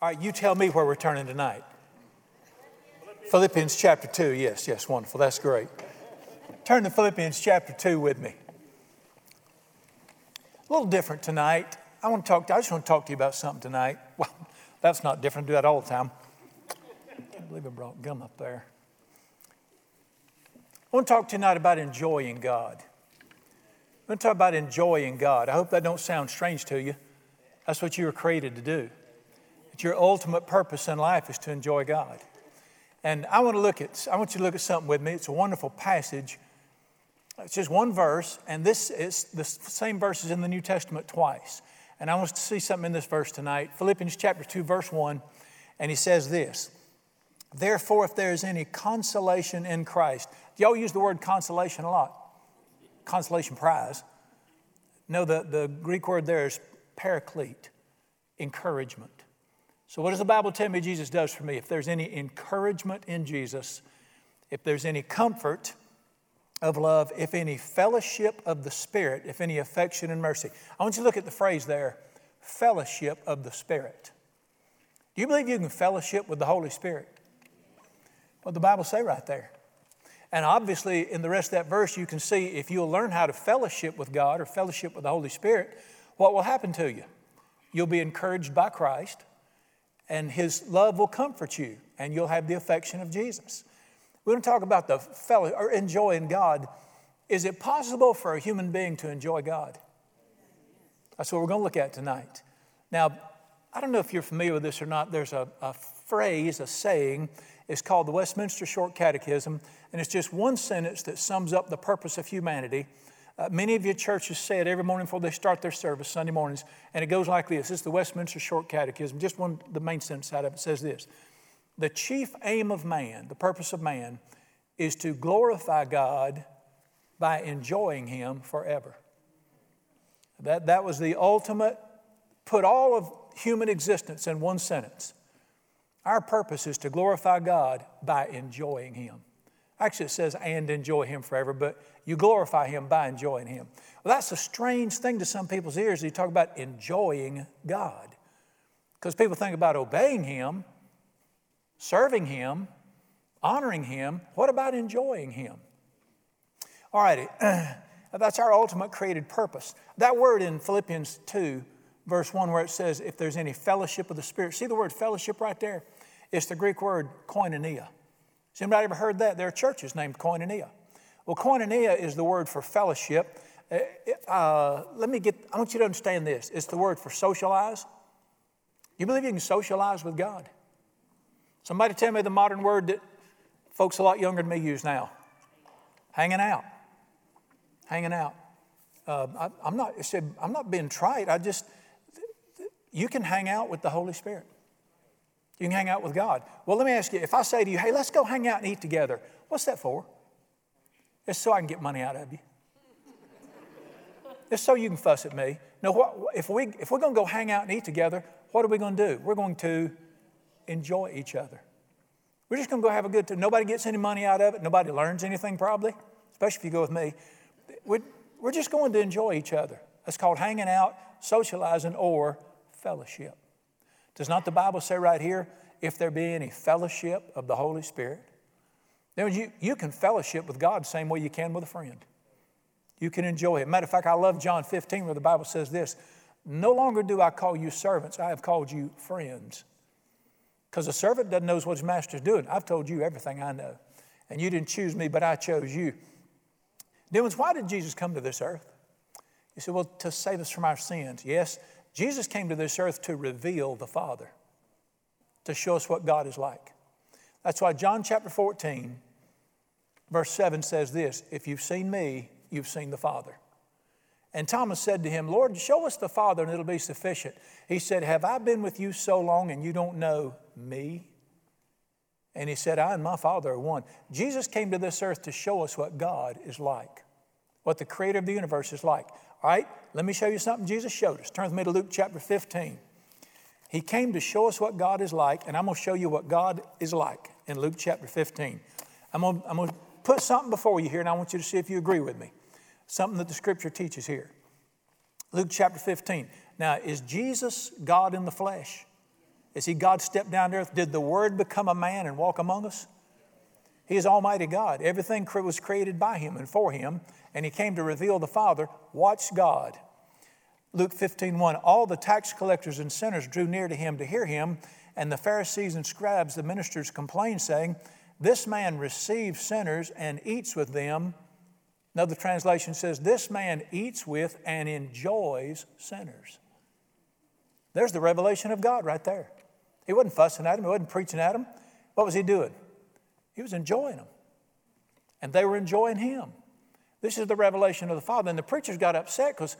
All right, you tell me where we're turning tonight. Philippians chapter 2. Yes, yes, wonderful. That's great. Turn to Philippians chapter 2 with me. A little different tonight. I want to talk to, I just want to talk to you about something tonight. Well, that's not different. I do that all the time. I can't believe I brought gum up there. I want to talk tonight about enjoying God. I want to talk about enjoying God. I hope that don't sound strange to you. That's what you were created to do. Your ultimate purpose in life is to enjoy God. And I want to look at, I want you to look at something with me. It's a wonderful passage. It's just one verse, and this is the same verse is in the New Testament twice. And I want to see something in this verse tonight. Philippians chapter 2, verse 1, and he says this Therefore, if there is any consolation in Christ, y'all use the word consolation a lot. Consolation prize. No, the, the Greek word there is paraclete, encouragement. So, what does the Bible tell me Jesus does for me? If there's any encouragement in Jesus, if there's any comfort of love, if any fellowship of the Spirit, if any affection and mercy. I want you to look at the phrase there fellowship of the Spirit. Do you believe you can fellowship with the Holy Spirit? What the Bible say right there. And obviously, in the rest of that verse, you can see if you'll learn how to fellowship with God or fellowship with the Holy Spirit, what will happen to you? You'll be encouraged by Christ, and His love will comfort you, and you'll have the affection of Jesus. We're going to talk about the fellow or enjoying God. Is it possible for a human being to enjoy God? That's what we're going to look at tonight. Now, I don't know if you're familiar with this or not. There's a, a phrase, a saying. It's called the Westminster Short Catechism, and it's just one sentence that sums up the purpose of humanity. Uh, many of your churches say it every morning before they start their service, Sunday mornings, and it goes like this. It's the Westminster Short Catechism. Just one, the main sentence out of it says this The chief aim of man, the purpose of man, is to glorify God by enjoying Him forever. That, that was the ultimate, put all of human existence in one sentence. Our purpose is to glorify God by enjoying Him. Actually, it says, and enjoy Him forever, but you glorify Him by enjoying Him. Well, that's a strange thing to some people's ears. You talk about enjoying God. Because people think about obeying Him, serving Him, honoring Him. What about enjoying Him? All righty, that's our ultimate created purpose. That word in Philippians 2, verse 1, where it says, if there's any fellowship of the Spirit, see the word fellowship right there? It's the Greek word koinonia. Has anybody ever heard that? There are churches named Koinonia. Well, koinonia is the word for fellowship. Uh, uh, let me get, I want you to understand this. It's the word for socialize. You believe you can socialize with God? Somebody tell me the modern word that folks a lot younger than me use now hanging out. Hanging out. Uh, I, am not, I'm not being trite. I just, you can hang out with the Holy Spirit. You can hang out with God. Well, let me ask you if I say to you, hey, let's go hang out and eat together, what's that for? It's so I can get money out of you. It's so you can fuss at me. No, what, if, we, if we're going to go hang out and eat together, what are we going to do? We're going to enjoy each other. We're just going to go have a good time. Nobody gets any money out of it. Nobody learns anything, probably, especially if you go with me. We're, we're just going to enjoy each other. That's called hanging out, socializing, or fellowship. Does not the Bible say right here, if there be any fellowship of the Holy Spirit? Then you, you can fellowship with God the same way you can with a friend. You can enjoy it. Matter of fact, I love John 15 where the Bible says this No longer do I call you servants, I have called you friends. Because a servant doesn't know what his master's doing. I've told you everything I know. And you didn't choose me, but I chose you. Demons, why did Jesus come to this earth? You said, well, to save us from our sins. Yes, Jesus came to this earth to reveal the Father, to show us what God is like. That's why John chapter 14, verse 7 says this If you've seen me, you've seen the Father. And Thomas said to him, Lord, show us the Father and it'll be sufficient. He said, Have I been with you so long and you don't know me? And he said, I and my Father are one. Jesus came to this earth to show us what God is like, what the creator of the universe is like. All right, let me show you something Jesus showed us. Turn with me to Luke chapter 15. He came to show us what God is like, and I'm going to show you what God is like in Luke chapter 15. I'm going, to, I'm going to put something before you here, and I want you to see if you agree with me. Something that the scripture teaches here. Luke chapter 15. Now, is Jesus God in the flesh? Is he God stepped down to earth? Did the Word become a man and walk among us? He is Almighty God. Everything was created by Him and for Him, and He came to reveal the Father. Watch God. Luke 15, 1. All the tax collectors and sinners drew near to Him to hear Him, and the Pharisees and scribes, the ministers, complained, saying, This man receives sinners and eats with them. Another translation says, This man eats with and enjoys sinners. There's the revelation of God right there. He wasn't fussing at him, he wasn't preaching at him. What was he doing? He was enjoying them. And they were enjoying him. This is the revelation of the Father. And the preachers got upset because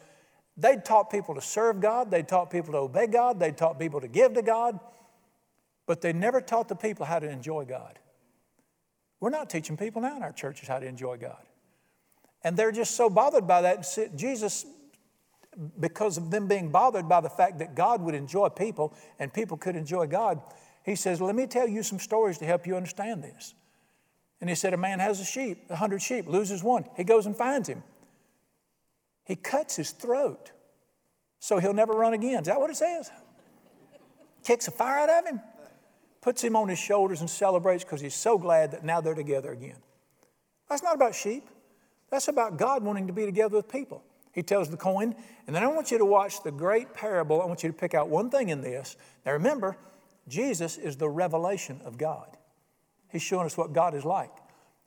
they'd taught people to serve God, they'd taught people to obey God, they'd taught people to give to God, but they never taught the people how to enjoy God. We're not teaching people now in our churches how to enjoy God. And they're just so bothered by that. Jesus, because of them being bothered by the fact that God would enjoy people and people could enjoy God, he says, Let me tell you some stories to help you understand this. And he said, A man has a sheep, a hundred sheep, loses one. He goes and finds him. He cuts his throat so he'll never run again. Is that what it says? Kicks the fire out of him, puts him on his shoulders and celebrates because he's so glad that now they're together again. That's not about sheep. That's about God wanting to be together with people. He tells the coin, and then I want you to watch the great parable. I want you to pick out one thing in this. Now remember, Jesus is the revelation of God. He's showing us what God is like.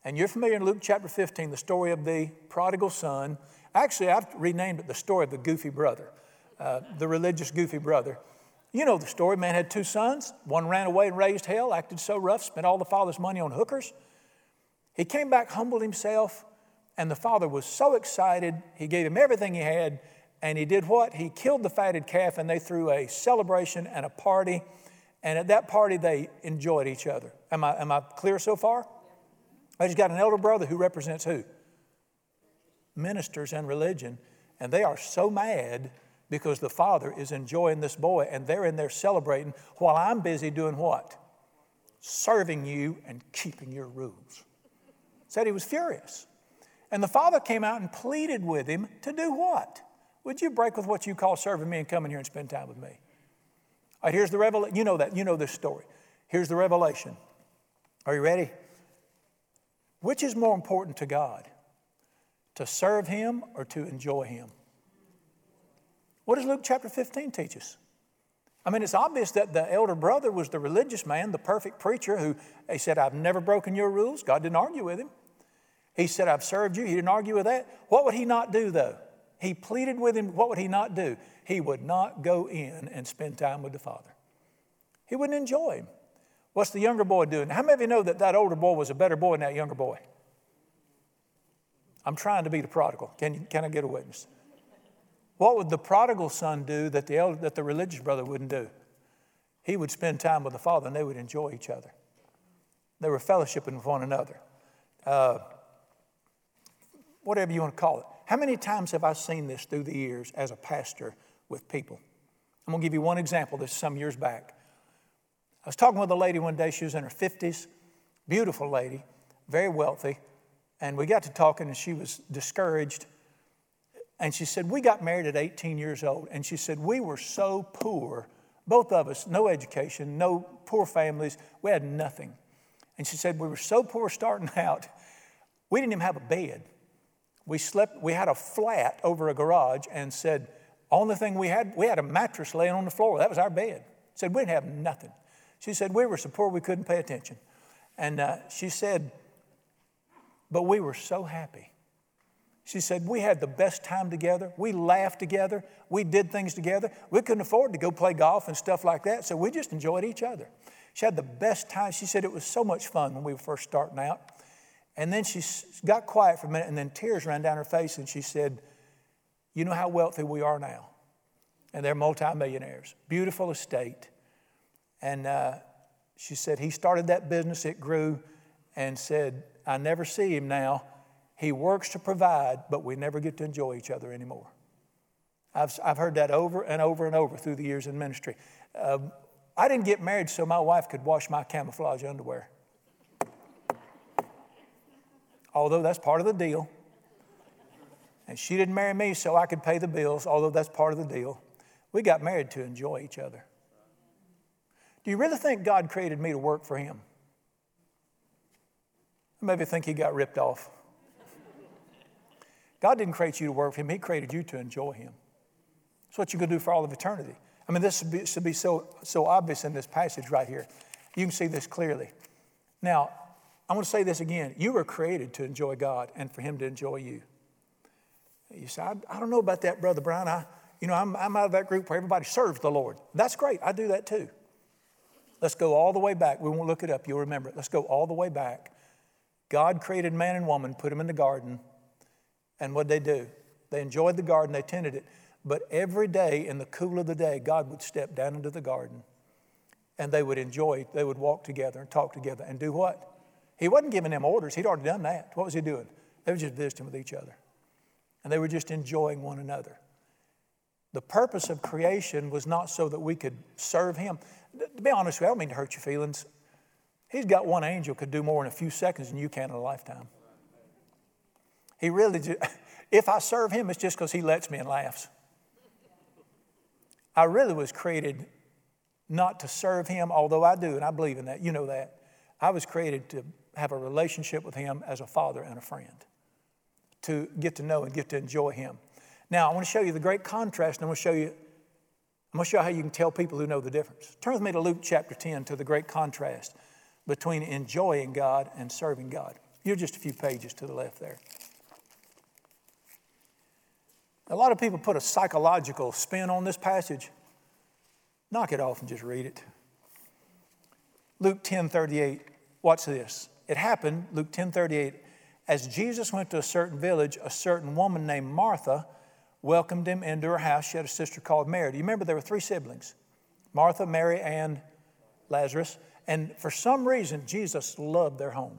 And you're familiar in Luke chapter 15, the story of the prodigal son. Actually, I've renamed it the story of the goofy brother, uh, the religious goofy brother. You know the story. Man had two sons. One ran away and raised hell, acted so rough, spent all the father's money on hookers. He came back, humbled himself, and the father was so excited. He gave him everything he had, and he did what? He killed the fatted calf, and they threw a celebration and a party. And at that party, they enjoyed each other. Am I, am I clear so far? I just got an elder brother who represents who? Ministers and religion. And they are so mad because the father is enjoying this boy and they're in there celebrating while I'm busy doing what? Serving you and keeping your rules. Said he was furious. And the father came out and pleaded with him to do what? Would you break with what you call serving me and come in here and spend time with me? Right, here's the revelation. You know that. You know this story. Here's the revelation. Are you ready? Which is more important to God? To serve Him or to enjoy Him? What does Luke chapter 15 teach us? I mean, it's obvious that the elder brother was the religious man, the perfect preacher who he said, I've never broken your rules. God didn't argue with him. He said, I've served you. He didn't argue with that. What would he not do, though? He pleaded with him. What would he not do? He would not go in and spend time with the Father. He wouldn't enjoy him. What's the younger boy doing? How many of you know that that older boy was a better boy than that younger boy? I'm trying to be the prodigal. Can, you, can I get a witness? What would the prodigal son do that the, elder, that the religious brother wouldn't do? He would spend time with the Father and they would enjoy each other. They were fellowshipping with one another. Uh, whatever you want to call it. How many times have I seen this through the years as a pastor with people? I'm to give you one example. This some years back. I was talking with a lady one day. She was in her 50s, beautiful lady, very wealthy. And we got to talking, and she was discouraged. And she said, We got married at 18 years old. And she said, We were so poor, both of us, no education, no poor families. We had nothing. And she said, We were so poor starting out, we didn't even have a bed. We slept, we had a flat over a garage and said, only thing we had, we had a mattress laying on the floor. That was our bed. Said we didn't have nothing. She said we were so poor we couldn't pay attention. And uh, she said, but we were so happy. She said, We had the best time together. We laughed together. We did things together. We couldn't afford to go play golf and stuff like that, so we just enjoyed each other. She had the best time. She said it was so much fun when we were first starting out. And then she got quiet for a minute, and then tears ran down her face, and she said, You know how wealthy we are now? And they're multimillionaires, beautiful estate. And uh, she said, He started that business, it grew, and said, I never see him now. He works to provide, but we never get to enjoy each other anymore. I've, I've heard that over and over and over through the years in ministry. Uh, I didn't get married so my wife could wash my camouflage underwear although that's part of the deal. And she didn't marry me so I could pay the bills, although that's part of the deal. We got married to enjoy each other. Do you really think God created me to work for Him? Maybe think He got ripped off. God didn't create you to work for Him, He created you to enjoy Him. That's what you're going to do for all of eternity. I mean, this should be, should be so, so obvious in this passage right here. You can see this clearly. Now, I want to say this again. You were created to enjoy God and for Him to enjoy you. You say, I, I don't know about that, Brother Brian. I, you know, I'm, I'm out of that group where everybody serves the Lord. That's great. I do that too. Let's go all the way back. We won't look it up. You'll remember it. Let's go all the way back. God created man and woman, put them in the garden, and what did they do? They enjoyed the garden, they tended it. But every day in the cool of the day, God would step down into the garden and they would enjoy, it. they would walk together and talk together and do what? He wasn't giving them orders, he'd already done that. What was he doing? They were just visiting with each other. And they were just enjoying one another. The purpose of creation was not so that we could serve him. To be honest with you, I don't mean to hurt your feelings. He's got one angel could do more in a few seconds than you can in a lifetime. He really, just, if I serve him, it's just because he lets me and laughs. I really was created not to serve him, although I do, and I believe in that. You know that. I was created to have a relationship with him as a father and a friend, to get to know and get to enjoy him. Now, I want to show you the great contrast, and I'm going to show you, I'm going to show you how you can tell people who know the difference. Turn with me to Luke chapter 10 to the great contrast between enjoying God and serving God. You're just a few pages to the left there. A lot of people put a psychological spin on this passage. Knock it off and just read it. Luke 10 38, watch this. It happened, Luke 10 38, as Jesus went to a certain village, a certain woman named Martha welcomed him into her house. She had a sister called Mary. Do you remember there were three siblings? Martha, Mary, and Lazarus. And for some reason, Jesus loved their home.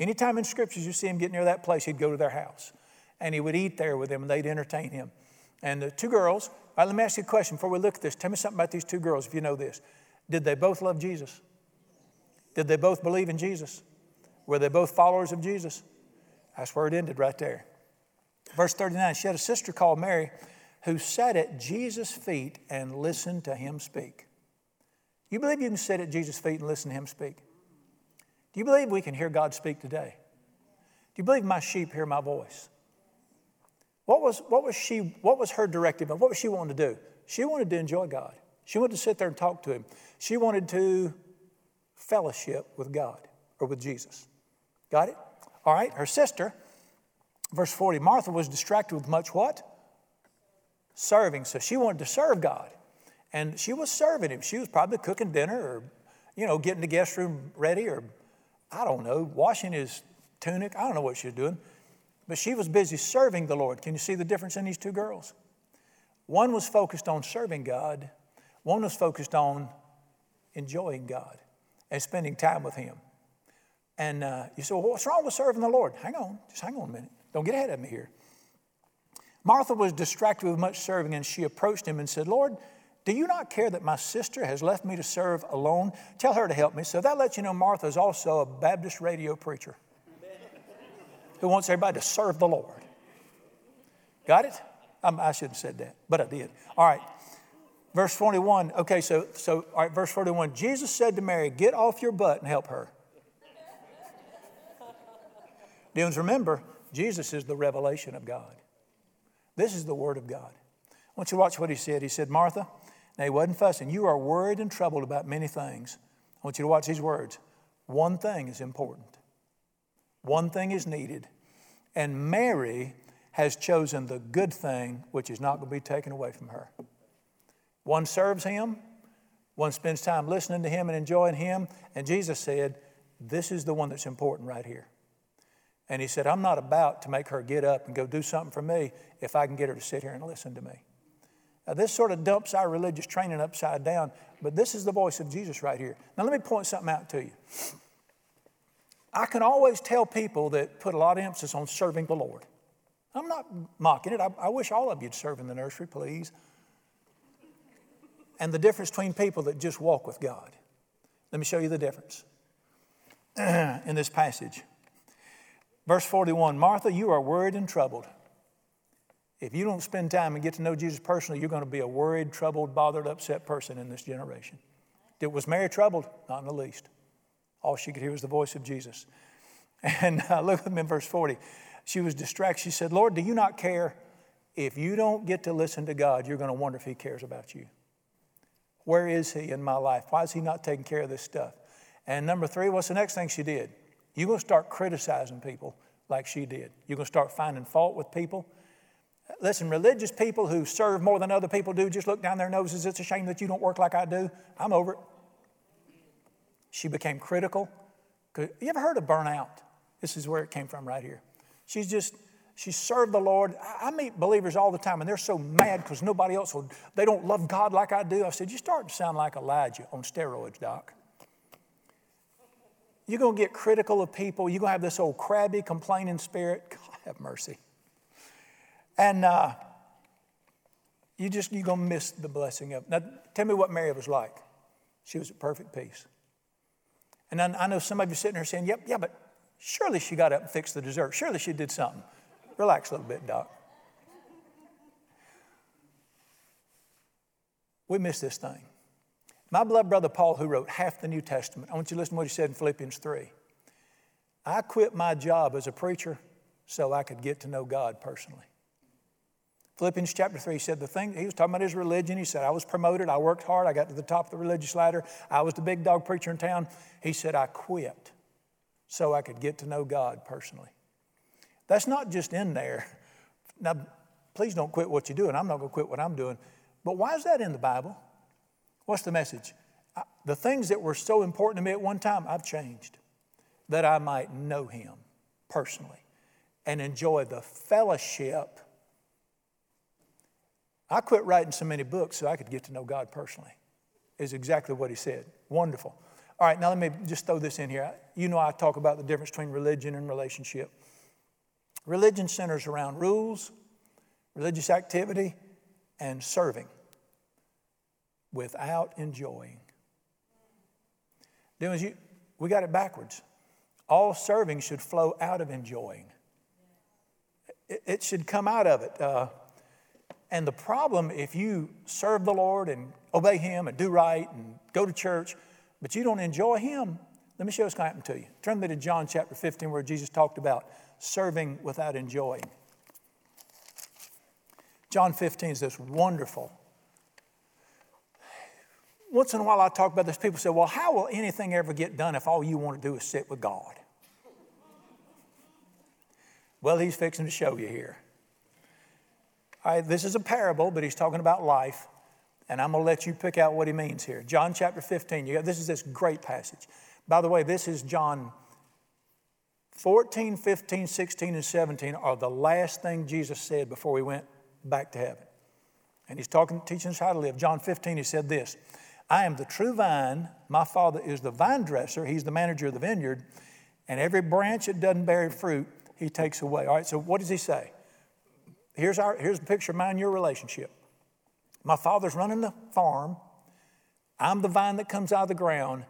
Anytime in scriptures you see him get near that place, he'd go to their house and he would eat there with them and they'd entertain him. And the two girls, let me ask you a question before we look at this. Tell me something about these two girls if you know this. Did they both love Jesus? Did they both believe in Jesus? Were they both followers of Jesus? That's where it ended right there. Verse 39 She had a sister called Mary who sat at Jesus' feet and listened to him speak. You believe you can sit at Jesus' feet and listen to him speak? Do you believe we can hear God speak today? Do you believe my sheep hear my voice? What was, what was she, what was her directive and what was she wanting to do? She wanted to enjoy God. She wanted to sit there and talk to him. She wanted to fellowship with God or with Jesus. Got it? All right, her sister, verse 40, Martha was distracted with much what? Serving. So she wanted to serve God. And she was serving him. She was probably cooking dinner or, you know, getting the guest room ready or, I don't know, washing his tunic. I don't know what she was doing. But she was busy serving the Lord. Can you see the difference in these two girls? One was focused on serving God, one was focused on enjoying God and spending time with Him. And uh, you say, well, what's wrong with serving the Lord? Hang on, just hang on a minute. Don't get ahead of me here. Martha was distracted with much serving, and she approached him and said, Lord, do you not care that my sister has left me to serve alone? Tell her to help me. So that lets you know Martha is also a Baptist radio preacher who wants everybody to serve the Lord. Got it? I'm, I should have said that, but I did. All right. Verse 41. Okay, so, so all right, verse 41. Jesus said to Mary, Get off your butt and help her. Deans, remember, Jesus is the revelation of God. This is the Word of God. I want you to watch what he said. He said, Martha, now he wasn't fussing. You are worried and troubled about many things. I want you to watch these words. One thing is important. One thing is needed. And Mary has chosen the good thing, which is not going to be taken away from her. One serves him, one spends time listening to him and enjoying him. And Jesus said, This is the one that's important right here. And he said, I'm not about to make her get up and go do something for me if I can get her to sit here and listen to me. Now, this sort of dumps our religious training upside down, but this is the voice of Jesus right here. Now, let me point something out to you. I can always tell people that put a lot of emphasis on serving the Lord. I'm not mocking it. I, I wish all of you'd serve in the nursery, please. And the difference between people that just walk with God. Let me show you the difference in this passage. Verse 41 Martha, you are worried and troubled. If you don't spend time and get to know Jesus personally, you're going to be a worried, troubled, bothered, upset person in this generation. Was Mary troubled? Not in the least. All she could hear was the voice of Jesus. And uh, look at me in verse 40. She was distracted. She said, Lord, do you not care? If you don't get to listen to God, you're going to wonder if He cares about you. Where is He in my life? Why is He not taking care of this stuff? And number three, what's the next thing she did? You're going to start criticizing people like she did. You're going to start finding fault with people. Listen, religious people who serve more than other people do just look down their noses. It's a shame that you don't work like I do. I'm over it. She became critical. You ever heard of burnout? This is where it came from right here. She's just, she served the Lord. I meet believers all the time, and they're so mad because nobody else will, they don't love God like I do. I said, You start to sound like Elijah on steroids, Doc. You're going to get critical of people. You're going to have this old crabby, complaining spirit. God have mercy. And uh, you just, you're going to miss the blessing of Now, tell me what Mary was like. She was at perfect peace. And I, I know some of you sitting there saying, yep, yeah, but surely she got up and fixed the dessert. Surely she did something. Relax a little bit, Doc. We miss this thing. My beloved brother Paul, who wrote half the New Testament, I want you to listen to what he said in Philippians 3. I quit my job as a preacher so I could get to know God personally. Philippians chapter 3 said the thing, he was talking about his religion. He said, I was promoted, I worked hard, I got to the top of the religious ladder, I was the big dog preacher in town. He said, I quit so I could get to know God personally. That's not just in there. Now, please don't quit what you're doing. I'm not going to quit what I'm doing. But why is that in the Bible? What's the message? The things that were so important to me at one time, I've changed that I might know Him personally and enjoy the fellowship. I quit writing so many books so I could get to know God personally, is exactly what He said. Wonderful. All right, now let me just throw this in here. You know, I talk about the difference between religion and relationship. Religion centers around rules, religious activity, and serving without enjoying. Doing you, we got it backwards. All serving should flow out of enjoying. It, it should come out of it. Uh, and the problem, if you serve the Lord and obey Him and do right and go to church, but you don't enjoy Him, let me show you what's going to happen to you. Turn me to John chapter 15, where Jesus talked about serving without enjoying. John 15 is this wonderful once in a while I talk about this, people say, Well, how will anything ever get done if all you want to do is sit with God? Well, he's fixing to show you here. All right, this is a parable, but he's talking about life, and I'm going to let you pick out what he means here. John chapter 15, you got, this is this great passage. By the way, this is John 14, 15, 16, and 17 are the last thing Jesus said before he went back to heaven. And he's talking, teaching us how to live. John 15, he said this I am the true vine. My Father is the vine dresser. He's the manager of the vineyard. And every branch that doesn't bear fruit, He takes away. All right, so what does He say? Here's, our, here's the picture of mine your relationship. My Father's running the farm. I'm the vine that comes out of the ground.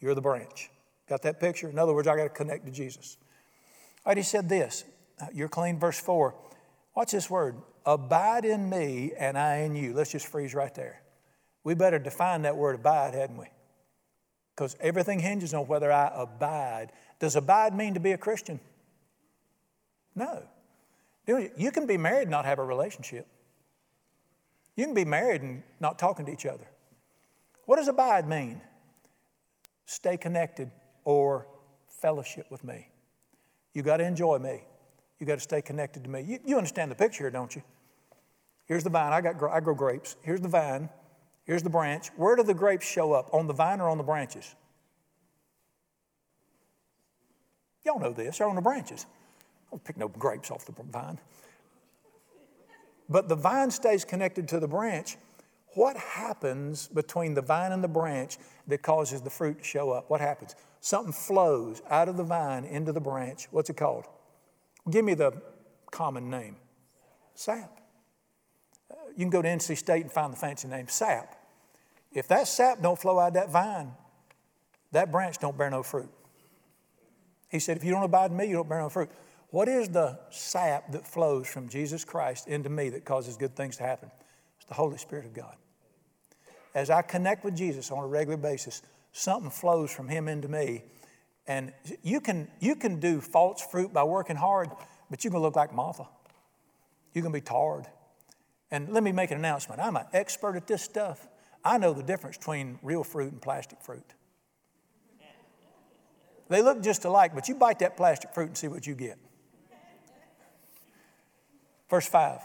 You're the branch. Got that picture? In other words, I got to connect to Jesus. All right, He said this. Uh, you're clean, verse 4. Watch this word. Abide in me and I in you. Let's just freeze right there. We better define that word abide, hadn't we? Because everything hinges on whether I abide. Does abide mean to be a Christian? No. You can be married and not have a relationship. You can be married and not talking to each other. What does abide mean? Stay connected or fellowship with me. You got to enjoy me. You got to stay connected to me. You, you understand the picture don't you? Here's the vine. I got I grow grapes. Here's the vine. Here's the branch. Where do the grapes show up? On the vine or on the branches? Y'all know this. They're on the branches. I don't pick no grapes off the vine. But the vine stays connected to the branch. What happens between the vine and the branch that causes the fruit to show up? What happens? Something flows out of the vine into the branch. What's it called? Give me the common name sap you can go to NC State and find the fancy name, sap. If that sap don't flow out of that vine, that branch don't bear no fruit. He said, if you don't abide in me, you don't bear no fruit. What is the sap that flows from Jesus Christ into me that causes good things to happen? It's the Holy Spirit of God. as I connect with Jesus on a regular basis, something flows from Him into me. And you can, you can do false fruit by working hard, but you can look like Martha. You can be tired. And let me make an announcement I'm an expert at this stuff. I know the difference between real fruit and plastic fruit. They look just alike, but you bite that plastic fruit and see what you get. Verse 5.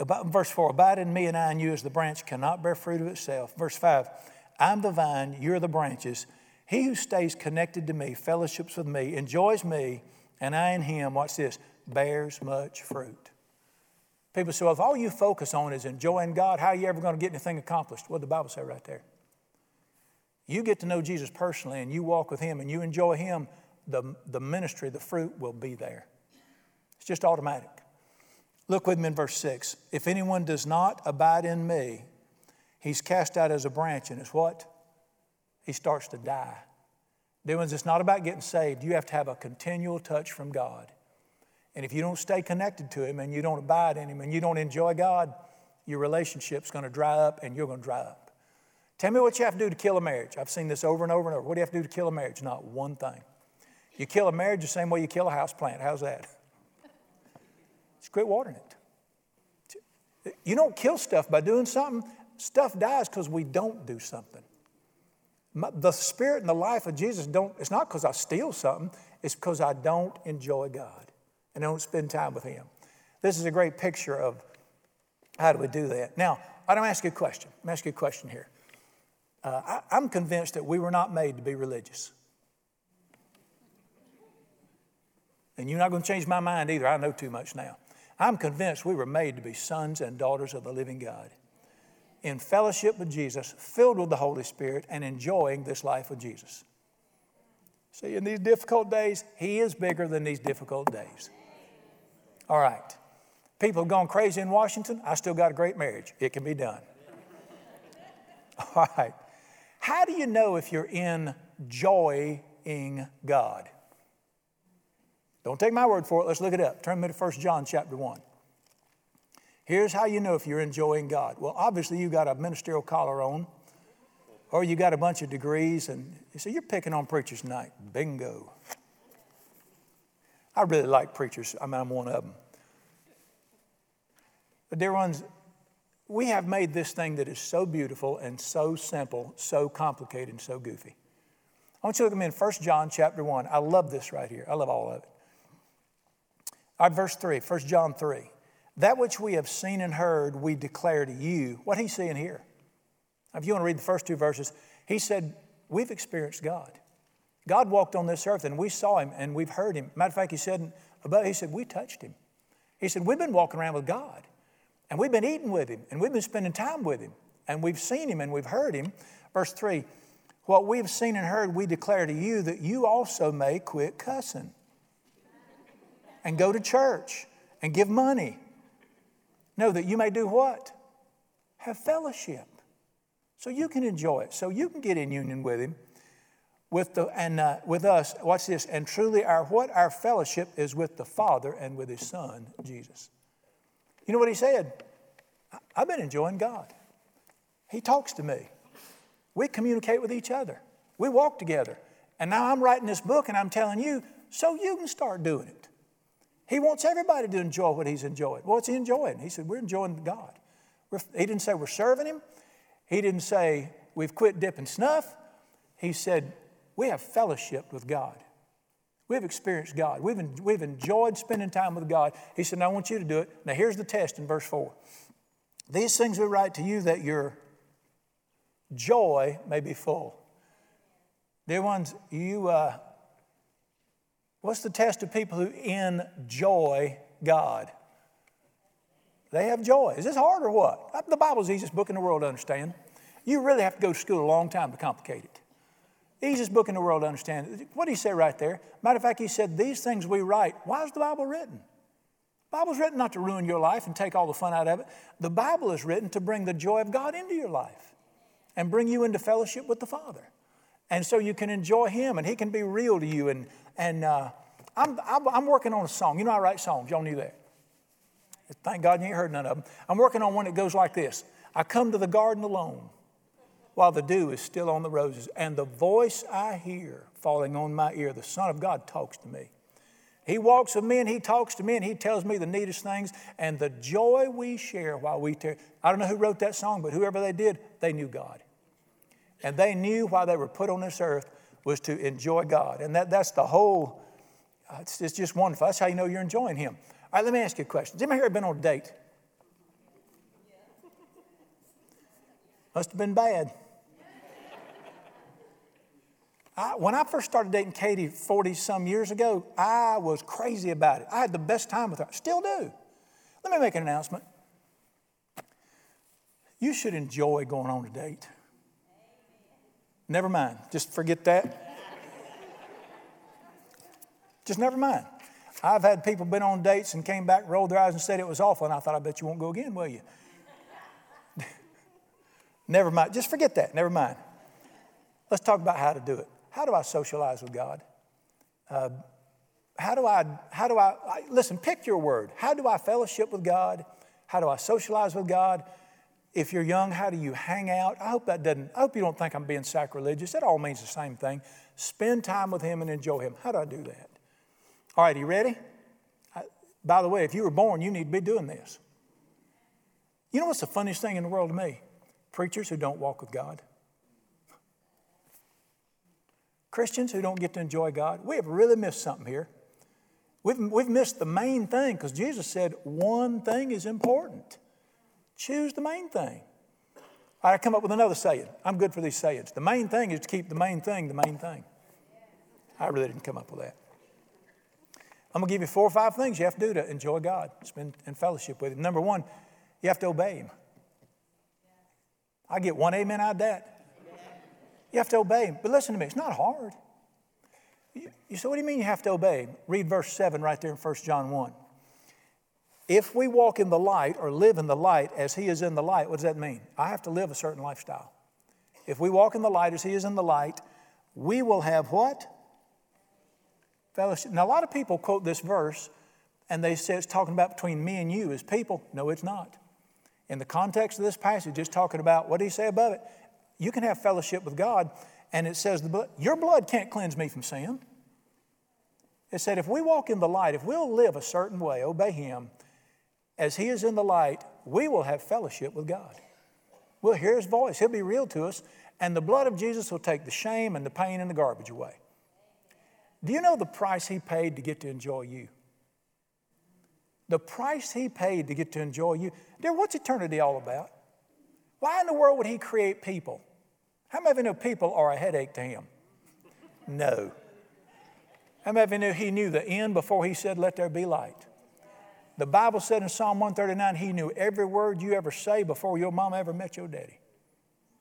About, verse 4 Abide in me and I in you as the branch cannot bear fruit of itself. Verse 5 I'm the vine, you're the branches. He who stays connected to me, fellowships with me, enjoys me, and I in him, watch this, bears much fruit. People say, well, if all you focus on is enjoying God, how are you ever going to get anything accomplished? What did the Bible say right there? You get to know Jesus personally and you walk with him and you enjoy him, the, the ministry, the fruit will be there. It's just automatic. Look with me in verse 6. If anyone does not abide in me, he's cast out as a branch, and it's what? He starts to die. Dear ones, it's not about getting saved. You have to have a continual touch from God. And if you don't stay connected to Him and you don't abide in Him and you don't enjoy God, your relationship's going to dry up and you're going to dry up. Tell me what you have to do to kill a marriage. I've seen this over and over and over. What do you have to do to kill a marriage? Not one thing. You kill a marriage the same way you kill a house plant. How's that? Just quit watering it. You don't kill stuff by doing something. Stuff dies because we don't do something. The spirit and the life of Jesus don't, it's not because I steal something, it's because I don't enjoy God and don't spend time with Him. This is a great picture of how do we do that. Now, I don't ask you a question. I'm ask you a question here. Uh, I, I'm convinced that we were not made to be religious. And you're not going to change my mind either. I know too much now. I'm convinced we were made to be sons and daughters of the living God in fellowship with Jesus, filled with the Holy Spirit, and enjoying this life with Jesus. See, in these difficult days, He is bigger than these difficult days. All right. People have gone crazy in Washington. I still got a great marriage. It can be done. All right. How do you know if you're enjoying God? Don't take my word for it. Let's look it up. Turn me to 1 John chapter 1. Here's how you know if you're enjoying God. Well, obviously, you got a ministerial collar on, or you got a bunch of degrees, and you say, You're picking on preachers tonight. Bingo. I really like preachers. I mean, I'm one of them. But, dear ones, we have made this thing that is so beautiful and so simple, so complicated, and so goofy. I want you to look at me in 1 John chapter 1. I love this right here. I love all of it. All right, verse 3, 1 John 3. That which we have seen and heard, we declare to you. What he's saying here. If you want to read the first two verses, he said, We've experienced God. God walked on this earth and we saw him and we've heard him. Matter of fact, he said, he said, we touched him. He said, we've been walking around with God and we've been eating with him and we've been spending time with him and we've seen him and we've heard him. Verse 3 What we've seen and heard, we declare to you that you also may quit cussing and go to church and give money. No, that you may do what? Have fellowship. So you can enjoy it. So you can get in union with him with the and uh, with us watch this and truly our what our fellowship is with the father and with his son jesus. You know what he said? I've been enjoying god. He talks to me. We communicate with each other. We walk together. And now i'm writing this book and i'm telling you so you can start doing it. He wants everybody to enjoy what he's enjoying. What's he enjoying? He said we're enjoying god. We're, he didn't say we're serving him. He didn't say we've quit dipping snuff. He said we have fellowship with God. We've experienced God. We've, we've enjoyed spending time with God. He said, Now I want you to do it. Now here's the test in verse 4. These things we write to you that your joy may be full. Dear ones, you, uh, what's the test of people who enjoy God? They have joy. Is this hard or what? The Bible's the easiest book in the world to understand. You really have to go to school a long time to complicate it. Easiest book in the world to understand. What did he say right there? Matter of fact, he said, These things we write. Why is the Bible written? The Bible's written not to ruin your life and take all the fun out of it. The Bible is written to bring the joy of God into your life and bring you into fellowship with the Father. And so you can enjoy Him and He can be real to you. And, and uh, I'm, I'm working on a song. You know, I write songs. Y'all knew that. Thank God you ain't heard none of them. I'm working on one that goes like this I come to the garden alone. While the dew is still on the roses. And the voice I hear falling on my ear, the Son of God talks to me. He walks with me and he talks to me and he tells me the neatest things and the joy we share while we tear. I don't know who wrote that song, but whoever they did, they knew God. And they knew why they were put on this earth was to enjoy God. And that, that's the whole, uh, it's, it's just wonderful. That's how you know you're enjoying Him. All right, let me ask you a question. Has anybody here been on a date? Must have been bad. I, when I first started dating Katie 40 some years ago, I was crazy about it. I had the best time with her. Still do. Let me make an announcement. You should enjoy going on a date. Never mind. Just forget that. Just never mind. I've had people been on dates and came back, rolled their eyes, and said it was awful, and I thought, I bet you won't go again, will you? never mind. Just forget that. Never mind. Let's talk about how to do it. How do I socialize with God? Uh, how do I, how do I, I, listen, pick your word. How do I fellowship with God? How do I socialize with God? If you're young, how do you hang out? I hope that doesn't, I hope you don't think I'm being sacrilegious. It all means the same thing. Spend time with Him and enjoy Him. How do I do that? All right, you ready? I, by the way, if you were born, you need to be doing this. You know what's the funniest thing in the world to me? Preachers who don't walk with God. Christians who don't get to enjoy God. We have really missed something here. We've, we've missed the main thing because Jesus said one thing is important. Choose the main thing. I come up with another saying. I'm good for these sayings. The main thing is to keep the main thing the main thing. I really didn't come up with that. I'm going to give you four or five things you have to do to enjoy God, spend in fellowship with Him. Number one, you have to obey Him. I get one amen out of that. You have to obey Him. But listen to me, it's not hard. You, say, what do you mean you have to obey Read verse 7 right there in 1 John 1. If we walk in the light or live in the light as He is in the light, what does that mean? I have to live a certain lifestyle. If we walk in the light as He is in the light, we will have what? Fellowship. Now, a lot of people quote this verse and they say it's talking about between me and you as people. No, it's not. In the context of this passage, it's talking about what do you say above it? You can have fellowship with God, and it says your blood can't cleanse me from sin. It said if we walk in the light, if we'll live a certain way, obey Him, as He is in the light, we will have fellowship with God. We'll hear His voice, He'll be real to us, and the blood of Jesus will take the shame and the pain and the garbage away. Do you know the price He paid to get to enjoy you? The price He paid to get to enjoy you. Dear, what's eternity all about? Why in the world would He create people? How many of you know people are a headache to Him? No. How many of you know He knew the end before He said, Let there be light? The Bible said in Psalm 139, He knew every word you ever say before your mama ever met your daddy.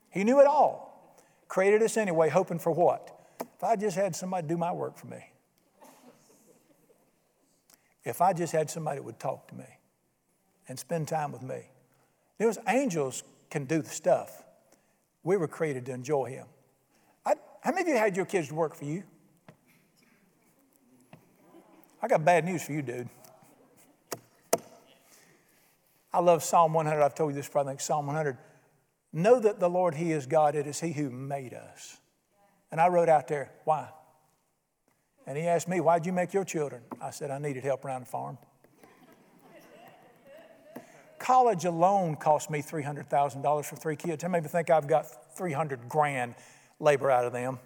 He knew it all. Created us anyway, hoping for what? If I just had somebody do my work for me. If I just had somebody that would talk to me and spend time with me. Those angels can do the stuff. We were created to enjoy Him. I, how many of you had your kids work for you? I got bad news for you, dude. I love Psalm 100. I've told you this probably, Psalm 100. Know that the Lord, He is God. It is He who made us. And I wrote out there, why? And he asked me, why'd you make your children? I said, I needed help around the farm. College alone cost me $300,000 for three kids. How many think I've got 300 grand labor out of them?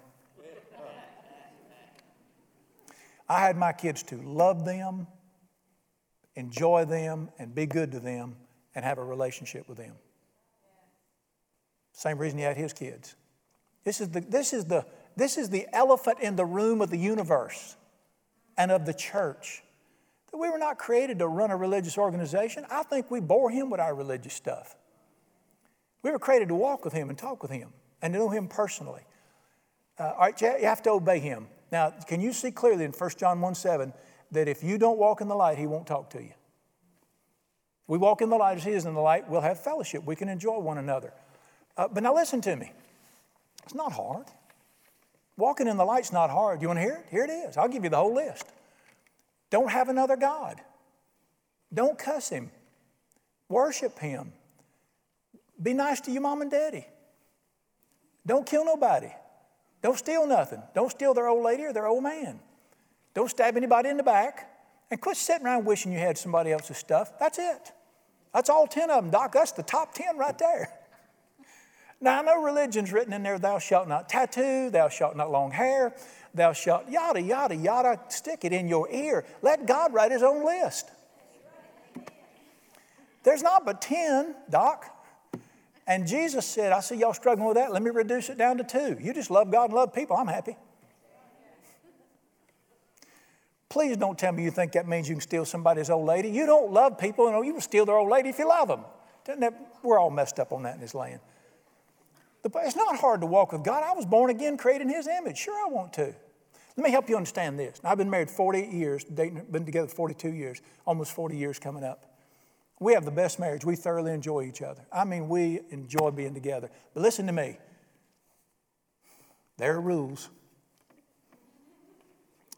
I had my kids to love them, enjoy them, and be good to them, and have a relationship with them. Same reason he had his kids. This is the, this is the, this is the elephant in the room of the universe and of the church. That we were not created to run a religious organization. I think we bore him with our religious stuff. We were created to walk with him and talk with him and to know him personally. Uh, all right, you have to obey him. Now, can you see clearly in 1 John 1 7 that if you don't walk in the light, he won't talk to you? We walk in the light as he is in the light, we'll have fellowship. We can enjoy one another. Uh, but now listen to me. It's not hard. Walking in the light's not hard. You want to hear it? Here it is. I'll give you the whole list. Don't have another God. Don't cuss him. Worship him. Be nice to your mom and daddy. Don't kill nobody. Don't steal nothing. Don't steal their old lady or their old man. Don't stab anybody in the back. And quit sitting around wishing you had somebody else's stuff. That's it. That's all 10 of them, Doc. That's the top 10 right there. Now, I know religion's written in there, thou shalt not tattoo, thou shalt not long hair, thou shalt yada, yada, yada. Stick it in your ear. Let God write his own list. There's not but 10, Doc. And Jesus said, I see y'all struggling with that. Let me reduce it down to two. You just love God and love people. I'm happy. Please don't tell me you think that means you can steal somebody's old lady. You don't love people, and you can steal their old lady if you love them. We're all messed up on that in this land. It's not hard to walk with God. I was born again, created in His image. Sure, I want to. Let me help you understand this. I've been married 48 years, dating, been together 42 years, almost 40 years coming up. We have the best marriage. We thoroughly enjoy each other. I mean, we enjoy being together. But listen to me there are rules.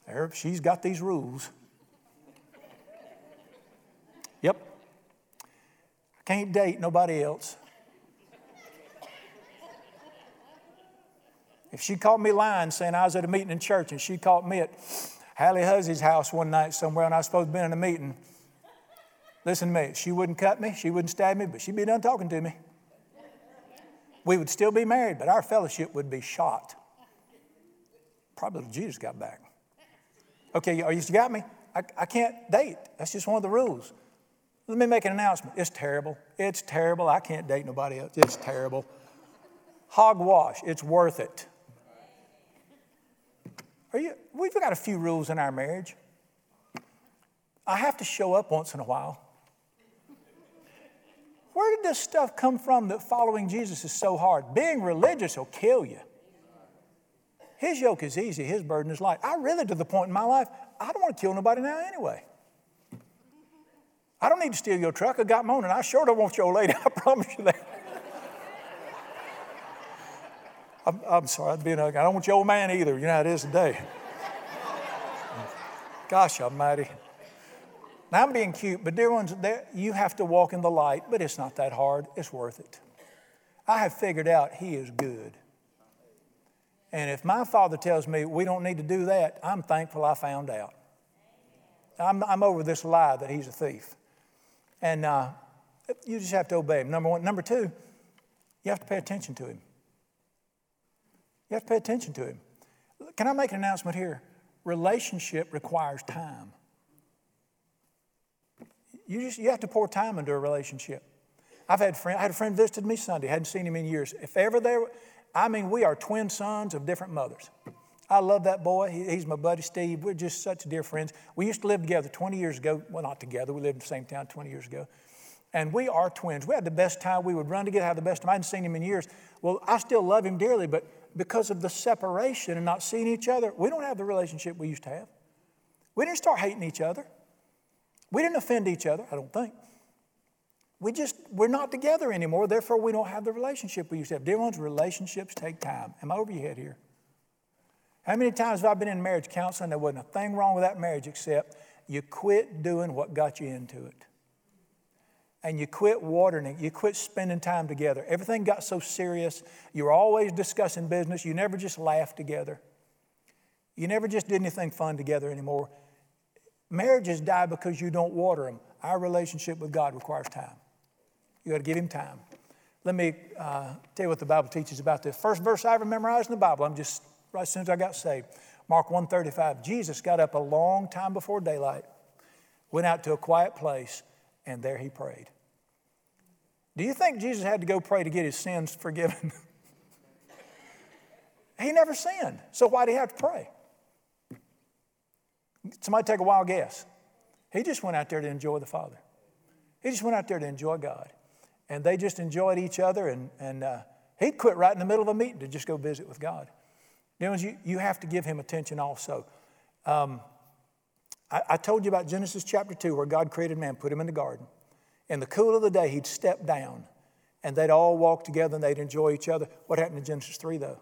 There, she's got these rules. Yep. I can't date nobody else. If she caught me lying, saying I was at a meeting in church and she caught me at Hallie Huzzy's house one night somewhere and I was supposed to be in a meeting, listen to me, she wouldn't cut me, she wouldn't stab me, but she'd be done talking to me. We would still be married, but our fellowship would be shot. Probably Jesus got back. Okay, you got me? I, I can't date. That's just one of the rules. Let me make an announcement. It's terrible. It's terrible. I can't date nobody else. It's terrible. Hogwash. It's worth it. Are you, we've got a few rules in our marriage. I have to show up once in a while. Where did this stuff come from that following Jesus is so hard? Being religious will kill you. His yoke is easy, his burden is light. I really, to the point in my life, I don't want to kill nobody now anyway. I don't need to steal your truck. I got own, and I sure don't want your lady. I promise you that. I'm, I'm sorry, I'm being ugly. I don't want your old man either. You know how it is today. Gosh almighty. Now I'm being cute, but dear ones, you have to walk in the light, but it's not that hard. It's worth it. I have figured out He is good. And if my father tells me we don't need to do that, I'm thankful I found out. I'm, I'm over this lie that he's a thief. And uh, you just have to obey him, number one. Number two, you have to pay attention to him. You have to pay attention to him. Can I make an announcement here? Relationship requires time. You, just, you have to pour time into a relationship. I've had friend, I had a friend visited me Sunday, hadn't seen him in years. If ever there, I mean, we are twin sons of different mothers. I love that boy. He, he's my buddy Steve. We're just such dear friends. We used to live together 20 years ago. Well, not together. We lived in the same town 20 years ago. And we are twins. We had the best time. We would run together, have the best time. I hadn't seen him in years. Well, I still love him dearly, but because of the separation and not seeing each other, we don't have the relationship we used to have. We didn't start hating each other. We didn't offend each other, I don't think. We just, we're not together anymore, therefore we don't have the relationship we used to have. Dear ones, relationships take time. Am I over your head here? How many times have I been in marriage counseling? There wasn't a thing wrong with that marriage except you quit doing what got you into it. And you quit watering it. You quit spending time together. Everything got so serious. You were always discussing business. You never just laughed together. You never just did anything fun together anymore. Marriages die because you don't water them. Our relationship with God requires time. You got to give him time. Let me uh, tell you what the Bible teaches about this. First verse I ever memorized in the Bible, I'm just right as soon as I got saved. Mark 1:35. Jesus got up a long time before daylight, went out to a quiet place, and there he prayed. Do you think Jesus had to go pray to get his sins forgiven? he never sinned. So why did he have to pray? Somebody take a wild guess. He just went out there to enjoy the Father. He just went out there to enjoy God. And they just enjoyed each other, and, and uh, he'd quit right in the middle of a meeting to just go visit with God. Know, you, you have to give him attention also. Um, I, I told you about Genesis chapter 2, where God created man, put him in the garden. In the cool of the day, he'd step down, and they'd all walk together and they'd enjoy each other. What happened in Genesis 3, though?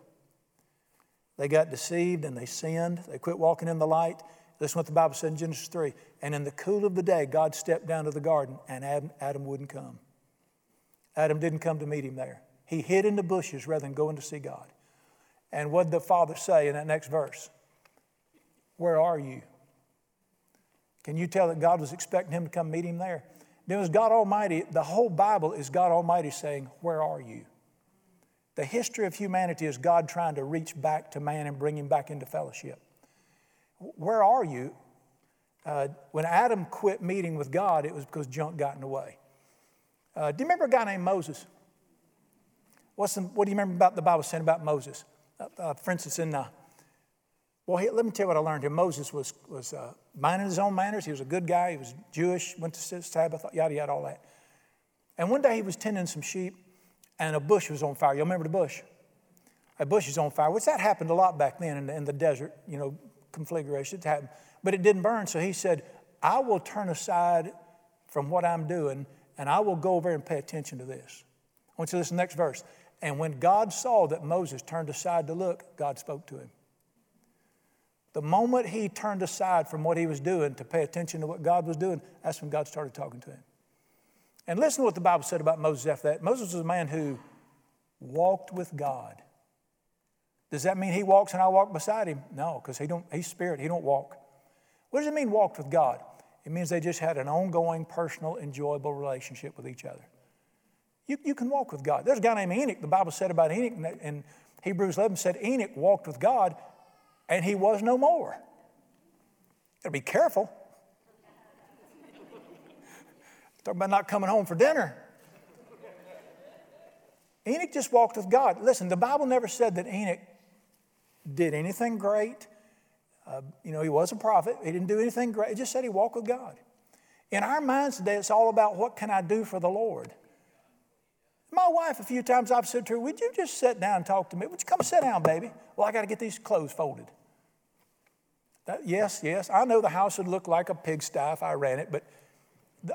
They got deceived and they sinned. They quit walking in the light. Listen what the Bible said in Genesis 3. And in the cool of the day, God stepped down to the garden, and Adam, Adam wouldn't come. Adam didn't come to meet him there. He hid in the bushes rather than going to see God. And what did the father say in that next verse? Where are you? Can you tell that God was expecting him to come meet him there? Then was God Almighty, the whole Bible is God Almighty saying, Where are you? The history of humanity is God trying to reach back to man and bring him back into fellowship. Where are you? Uh, when Adam quit meeting with God, it was because junk got in the way. Uh, do you remember a guy named Moses? What's the, what do you remember about the Bible saying about Moses? Uh, uh for instance, in well, let me tell you what I learned here. Moses was, was uh, minding his own manners. He was a good guy. He was Jewish, went to Sabbath, yada, yada, all that. And one day he was tending some sheep, and a bush was on fire. You remember the bush? A bush is on fire, which that happened a lot back then in the, in the desert, you know, conflagration. It happened. But it didn't burn, so he said, I will turn aside from what I'm doing, and I will go over and pay attention to this. I want you to listen to the next verse. And when God saw that Moses turned aside to look, God spoke to him. The moment he turned aside from what he was doing to pay attention to what God was doing, that's when God started talking to him. And listen to what the Bible said about Moses after that. Moses was a man who walked with God. Does that mean he walks and I walk beside him? No, because he don't, he's spirit, he don't walk. What does it mean walked with God? It means they just had an ongoing, personal, enjoyable relationship with each other. You, you can walk with God. There's a guy named Enoch. The Bible said about Enoch in Hebrews 11 said Enoch walked with God and he was no more. Gotta be careful. Talk about not coming home for dinner. Enoch just walked with God. Listen, the Bible never said that Enoch did anything great. Uh, you know, he was a prophet. He didn't do anything great. It just said he walked with God. In our minds today, it's all about what can I do for the Lord. My wife, a few times I've said to her, Would you just sit down and talk to me? Would you come sit down, baby? Well, I got to get these clothes folded. That, yes, yes, I know the house would look like a pigsty if I ran it, but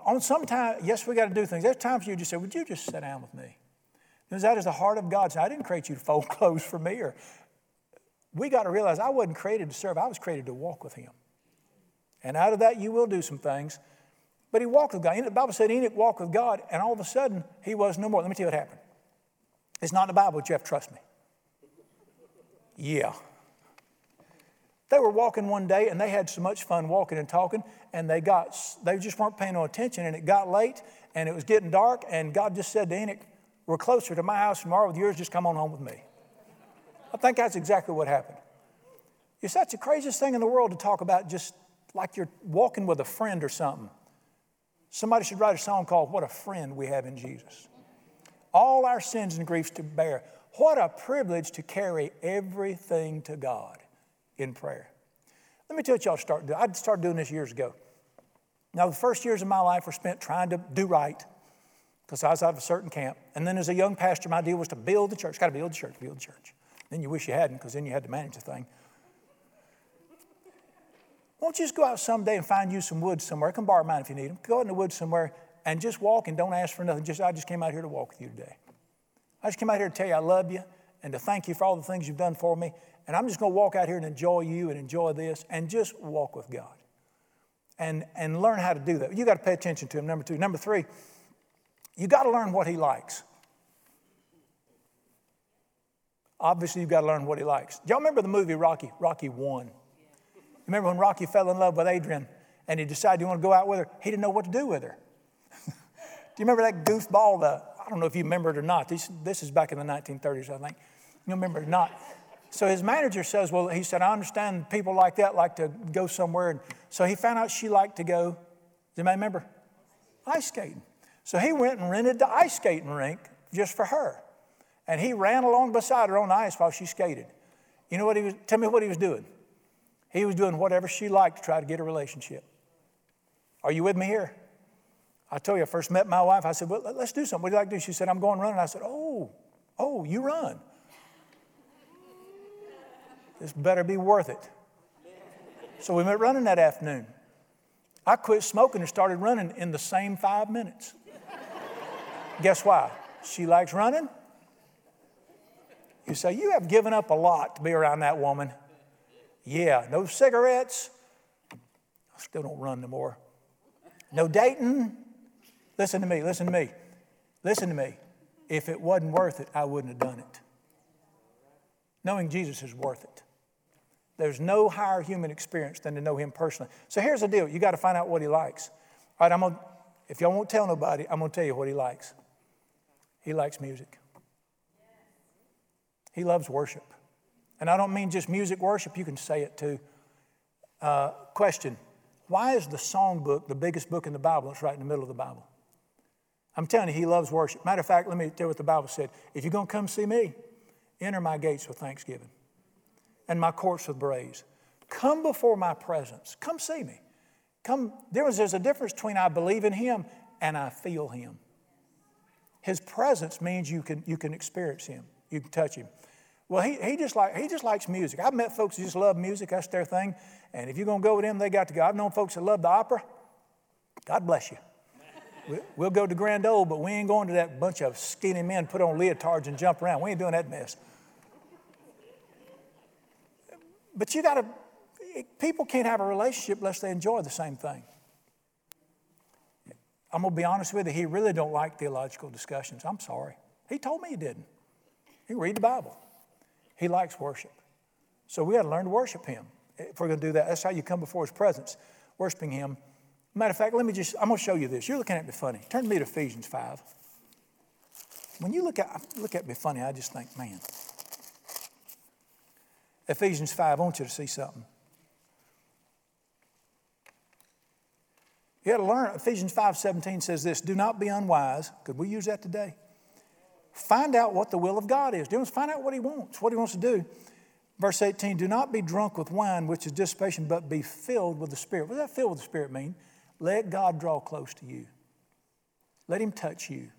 on some time, yes, we got to do things. There's times you just say, Would you just sit down with me? Because that is the heart of God. So I didn't create you to fold clothes for me. Or we got to realize I wasn't created to serve, I was created to walk with Him. And out of that, you will do some things. But he walked with God. The Bible said Enoch walked with God, and all of a sudden, he was no more. Let me tell you what happened. It's not in the Bible, to trust me. Yeah. They were walking one day and they had so much fun walking and talking, and they got they just weren't paying no attention, and it got late and it was getting dark, and God just said to Enoch, We're closer to my house tomorrow with yours, just come on home with me. I think that's exactly what happened. It's such the craziest thing in the world to talk about just like you're walking with a friend or something. Somebody should write a song called What a Friend We Have in Jesus. All our sins and griefs to bear. What a privilege to carry everything to God in prayer. Let me tell you y'all start. I started doing this years ago. Now, the first years of my life were spent trying to do right because I was out of a certain camp. And then as a young pastor, my deal was to build the church. Got to build the church, build the church. Then you wish you hadn't because then you had to manage the thing. Won't you just go out someday and find you some wood somewhere? I can borrow mine if you need them. Go out in the woods somewhere and just walk and don't ask for nothing. Just I just came out here to walk with you today. I just came out here to tell you I love you and to thank you for all the things you've done for me. And I'm just going to walk out here and enjoy you and enjoy this and just walk with God. And, and learn how to do that. You got to pay attention to him. Number two. Number three, you got to learn what he likes. Obviously, you've got to learn what he likes. Y'all remember the movie Rocky? Rocky 1. Remember when Rocky fell in love with Adrian and he decided he wanted to go out with her? He didn't know what to do with her. do you remember that goofball? The, I don't know if you remember it or not. This, this is back in the 1930s, I think. You remember it or not? So his manager says, Well, he said, I understand people like that like to go somewhere. And so he found out she liked to go, does anybody remember? Ice skating. So he went and rented the ice skating rink just for her. And he ran along beside her on ice while she skated. You know what he was, tell me what he was doing. He was doing whatever she liked to try to get a relationship. Are you with me here? I told you, I first met my wife. I said, Well, let's do something. What do you like to do? She said, I'm going running. I said, Oh, oh, you run. This better be worth it. So we went running that afternoon. I quit smoking and started running in the same five minutes. Guess why? She likes running. You say, You have given up a lot to be around that woman. Yeah, no cigarettes. I still don't run no more. No dating. Listen to me, listen to me, listen to me. If it wasn't worth it, I wouldn't have done it. Knowing Jesus is worth it. There's no higher human experience than to know him personally. So here's the deal you got to find out what he likes. All right, I'm gonna, if y'all won't tell nobody, I'm going to tell you what he likes. He likes music, he loves worship. And I don't mean just music worship, you can say it too. Uh, question Why is the song book the biggest book in the Bible? It's right in the middle of the Bible. I'm telling you, he loves worship. Matter of fact, let me tell you what the Bible said. If you're going to come see me, enter my gates with thanksgiving and my courts with praise. Come before my presence. Come see me. Come. There's a difference between I believe in him and I feel him. His presence means you can, you can experience him, you can touch him. Well, he, he, just like, he just likes music. I've met folks who just love music, that's their thing. And if you're going to go with them, they got to go. I've known folks that love the opera. God bless you. We'll go to Grand Ole, but we ain't going to that bunch of skinny men put on leotards and jump around. We ain't doing that mess. But you got to, people can't have a relationship unless they enjoy the same thing. I'm going to be honest with you, he really don't like theological discussions. I'm sorry. He told me he didn't. He read the Bible. He likes worship. So we got to learn to worship him. If we're going to do that, that's how you come before his presence, worshiping him Matter of fact, let me just, I'm going to show you this. You're looking at me funny. Turn to me to Ephesians 5. When you look at, look at me funny, I just think, man. Ephesians 5, I want you to see something. You got to learn. Ephesians 5 17 says this Do not be unwise. Could we use that today? Find out what the will of God is. Do find out what He wants, what He wants to do. Verse 18 Do not be drunk with wine, which is dissipation, but be filled with the Spirit. What does that filled with the Spirit mean? Let God draw close to you. Let Him touch you.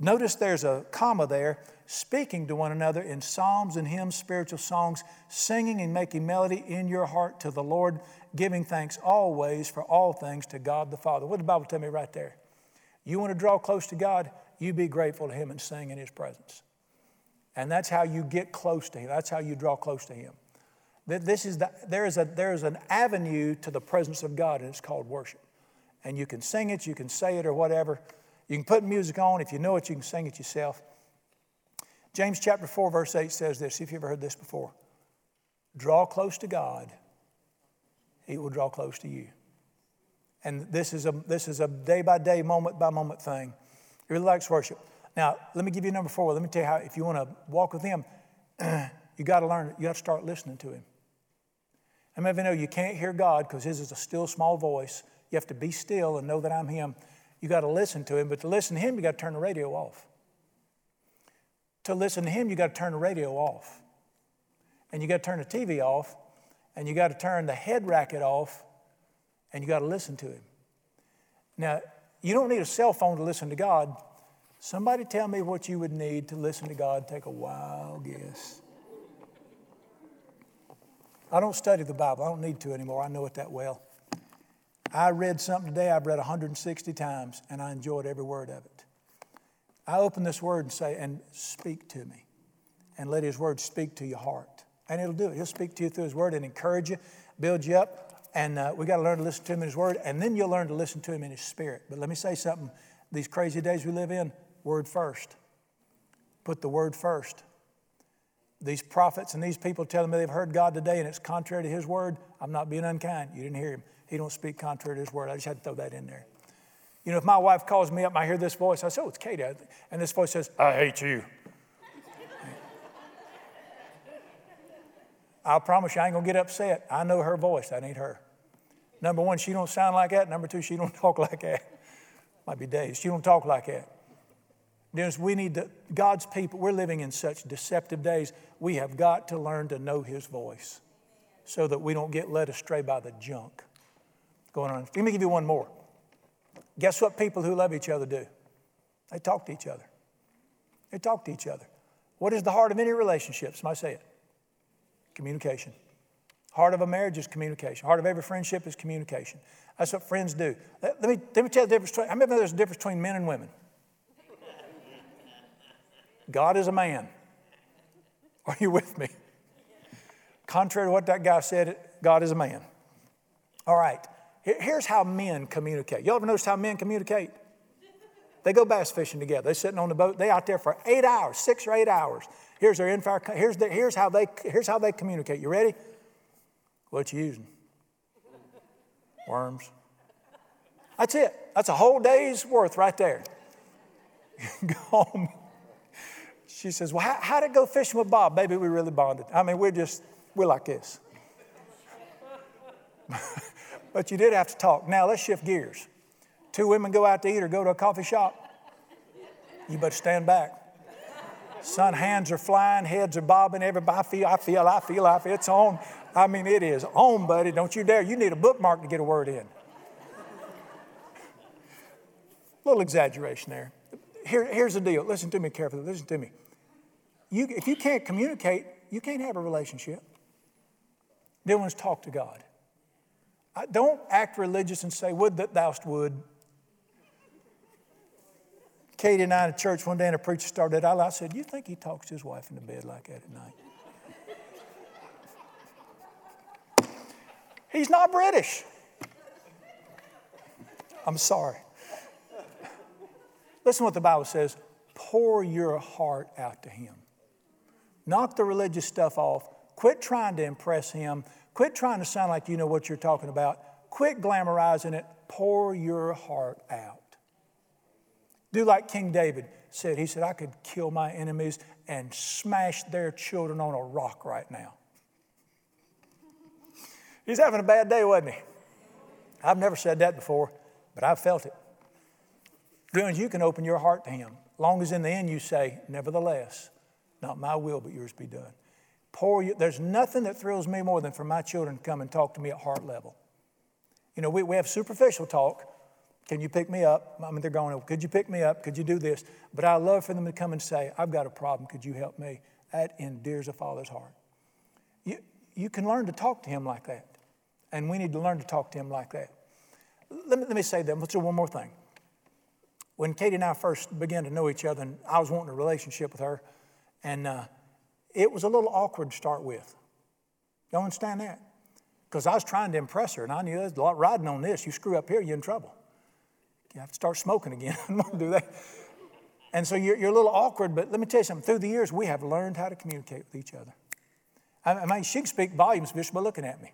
Notice there's a comma there, speaking to one another in psalms and hymns, spiritual songs, singing and making melody in your heart to the Lord, giving thanks always for all things to God the Father. What did the Bible tell me right there? You want to draw close to God, you be grateful to Him and sing in His presence. And that's how you get close to Him. That's how you draw close to Him. This is the, there, is a, there is an avenue to the presence of God, and it's called worship. And you can sing it, you can say it, or whatever. You can put music on. If you know it, you can sing it yourself. James chapter 4, verse 8 says this. If you've ever heard this before. Draw close to God, He will draw close to you. And this is a, this is a day by day, moment by moment thing. He really likes worship. Now, let me give you number four. Let me tell you how, if you want to walk with Him, you got to learn, you got to start listening to Him. How many of you know you can't hear God because His is a still small voice? You have to be still and know that I'm Him. You got to listen to Him, but to listen to Him, you got to turn the radio off. To listen to Him, you got to turn the radio off. And you got to turn the TV off, and you got to turn the head racket off, and you got to listen to Him. Now, you don't need a cell phone to listen to God. Somebody tell me what you would need to listen to God. Take a wild guess. I don't study the Bible. I don't need to anymore. I know it that well. I read something today I've read 160 times, and I enjoyed every word of it. I open this word and say, and speak to me, and let His word speak to your heart. And it'll do it. He'll speak to you through His word and encourage you, build you up. And uh, we got to learn to listen to Him in His word, and then you'll learn to listen to Him in His spirit. But let me say something these crazy days we live in, word first. Put the word first these prophets and these people telling me they've heard God today and it's contrary to his word, I'm not being unkind. You didn't hear him. He don't speak contrary to his word. I just had to throw that in there. You know, if my wife calls me up and I hear this voice, I say, oh, it's Katie. And this voice says, I hate you. I promise you I ain't gonna get upset. I know her voice. That ain't her. Number one, she don't sound like that. Number two, she don't talk like that. Might be days. She don't talk like that. Dennis, we need to, God's people, we're living in such deceptive days. We have got to learn to know His voice so that we don't get led astray by the junk going on. Let me give you one more. Guess what people who love each other do? They talk to each other. They talk to each other. What is the heart of any relationship? Somebody say it. Communication. Heart of a marriage is communication. Heart of every friendship is communication. That's what friends do. Let, let me, let me tell you the difference between, I remember there's a difference between men and women. God is a man. Are you with me? Contrary to what that guy said, God is a man. All right, here's how men communicate. Y'all ever notice how men communicate? They go bass fishing together. They're sitting on the boat. They out there for eight hours, six or eight hours. Here's their info. Here's, their, here's, how they, here's how they communicate. You ready? What you using? Worms. That's it. That's a whole day's worth right there. go home. She says, Well, how, how'd it go fishing with Bob? Baby, we really bonded. I mean, we're just, we're like this. but you did have to talk. Now, let's shift gears. Two women go out to eat or go to a coffee shop. You better stand back. Son, hands are flying, heads are bobbing. Everybody, I feel, I feel, I feel, I feel. It's on. I mean, it is on, buddy. Don't you dare. You need a bookmark to get a word in. A little exaggeration there. Here, here's the deal. Listen to me carefully. Listen to me. You, if you can't communicate, you can't have a relationship. Dylan's talk to God. I, don't act religious and say, Would that thou would. Katie and I at church one day, and a preacher started out. I said, You think he talks to his wife in the bed like that at night? He's not British. I'm sorry. Listen what the Bible says pour your heart out to Him. Knock the religious stuff off. Quit trying to impress Him. Quit trying to sound like you know what you're talking about. Quit glamorizing it. Pour your heart out. Do like King David said. He said, I could kill my enemies and smash their children on a rock right now. He's having a bad day, wasn't he? I've never said that before, but I've felt it. Friends, you can open your heart to Him. Long as in the end you say, Nevertheless, not my will, but yours be done. Pour you, there's nothing that thrills me more than for my children to come and talk to me at heart level. You know, we, we have superficial talk. Can you pick me up? I mean, they're going, could you pick me up? Could you do this? But I love for them to come and say, I've got a problem. Could you help me? That endears a father's heart. You, you can learn to talk to him like that. And we need to learn to talk to him like that. Let me, let me say that. Let's do one more thing when Katie and I first began to know each other, and I was wanting a relationship with her, and uh, it was a little awkward to start with. You understand that? Because I was trying to impress her, and I knew there's a lot riding on this. You screw up here, you're in trouble. You have to start smoking again. I don't want to do that. And so you're, you're, a little awkward, but let me tell you something. Through the years, we have learned how to communicate with each other. I, mean, she can speak volumes just by looking at me.